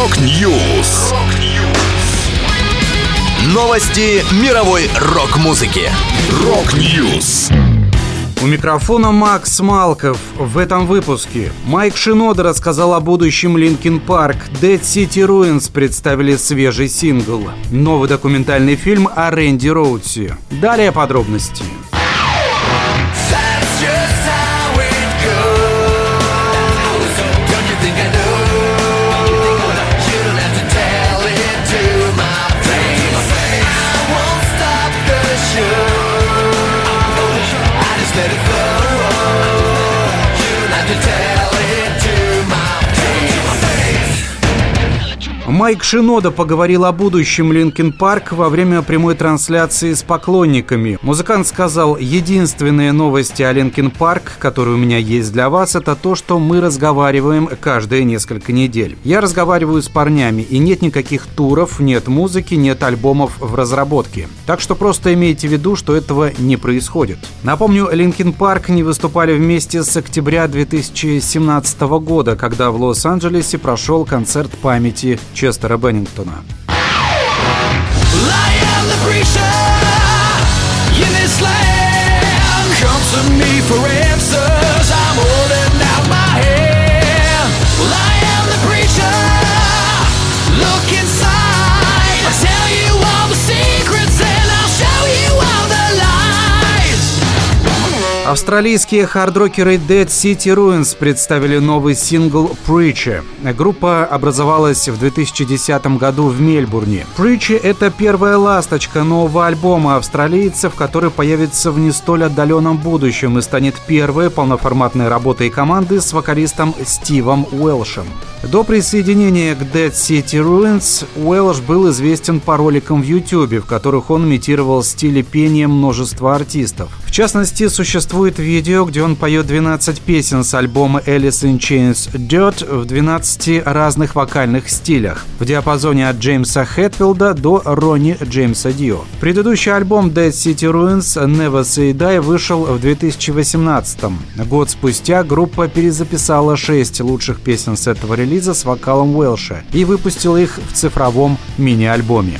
Rock News. Новости мировой рок-музыки. Rock News. У микрофона Макс Малков. В этом выпуске Майк Шинода рассказал о будущем Linkin Park. Dead City Ruins представили свежий сингл. Новый документальный фильм о Рэнди Роудсе. Далее подробности. Майк Шинода поговорил о будущем Linkin Park во время прямой трансляции с поклонниками. Музыкант сказал, единственные новости о Linkin Park, которые у меня есть для вас, это то, что мы разговариваем каждые несколько недель. Я разговариваю с парнями, и нет никаких туров, нет музыки, нет альбомов в разработке. Так что просто имейте в виду, что этого не происходит. Напомню, Linkin Park не выступали вместе с октября 2017 года, когда в Лос-Анджелесе прошел концерт памяти Честера Беннингтона. Come to me for Австралийские хардрокеры Dead City Ruins представили новый сингл Preacher. Группа образовалась в 2010 году в Мельбурне. Preacher — это первая ласточка нового альбома австралийцев, который появится в не столь отдаленном будущем и станет первой полноформатной работой команды с вокалистом Стивом Уэлшем. До присоединения к Dead City Ruins Уэлш был известен по роликам в YouTube, в которых он имитировал стили пения множества артистов. В частности, существует видео, где он поет 12 песен с альбома Alice in Chains Dirt в 12 разных вокальных стилях, в диапазоне от Джеймса Хэтфилда до Ронни Джеймса Дио. Предыдущий альбом Dead City Ruins Never Say Die вышел в 2018 Год спустя группа перезаписала 6 лучших песен с этого релиза с вокалом Уэлша и выпустила их в цифровом мини-альбоме.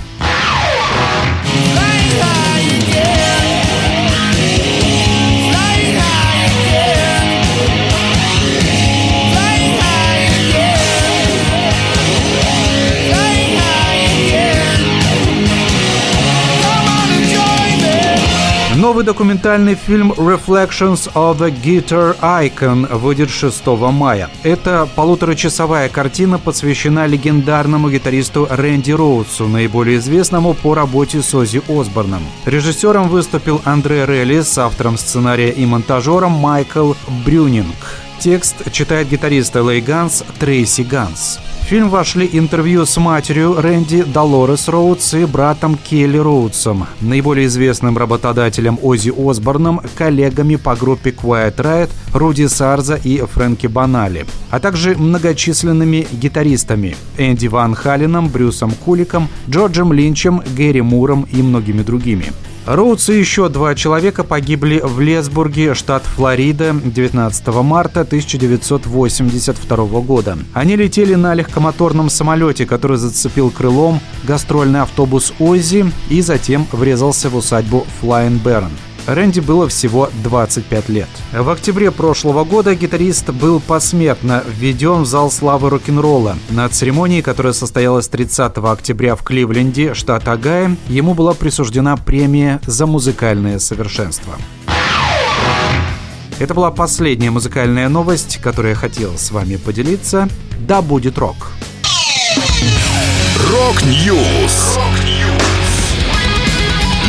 Новый документальный фильм Reflections of the Guitar Icon выйдет 6 мая. Это полуторачасовая картина посвящена легендарному гитаристу Рэнди Роудсу, наиболее известному по работе с Ози Осборном. Режиссером выступил Андре Релли с автором сценария и монтажером Майкл Брюнинг. Текст читает гитарист L.A. Guns Трейси Ганс. Фильм вошли интервью с матерью Рэнди Долорес Роудс и братом Келли Роудсом, наиболее известным работодателем Ози Осборном, коллегами по группе Quiet Riot Руди Сарза и Фрэнки Банали, а также многочисленными гитаристами Эдди Ван Халеном, Брюсом Куликом, Джорджем Линчем, Гэри Муром и многими другими. Роудс и еще два человека погибли в Лесбурге, штат Флорида, 19 марта 1982 года. Они летели на легкомоторном самолете, который зацепил крылом гастрольный автобус Оззи и затем врезался в усадьбу Флайн Берн. Рэнди было всего 25 лет. В октябре прошлого года гитарист был посмертно введен в зал славы рок-н-ролла. На церемонии, которая состоялась 30 октября в Кливленде, штат Огайо, ему была присуждена премия за музыкальное совершенство. Это была последняя музыкальная новость, которую я хотел с вами поделиться. Да будет рок! Rock News!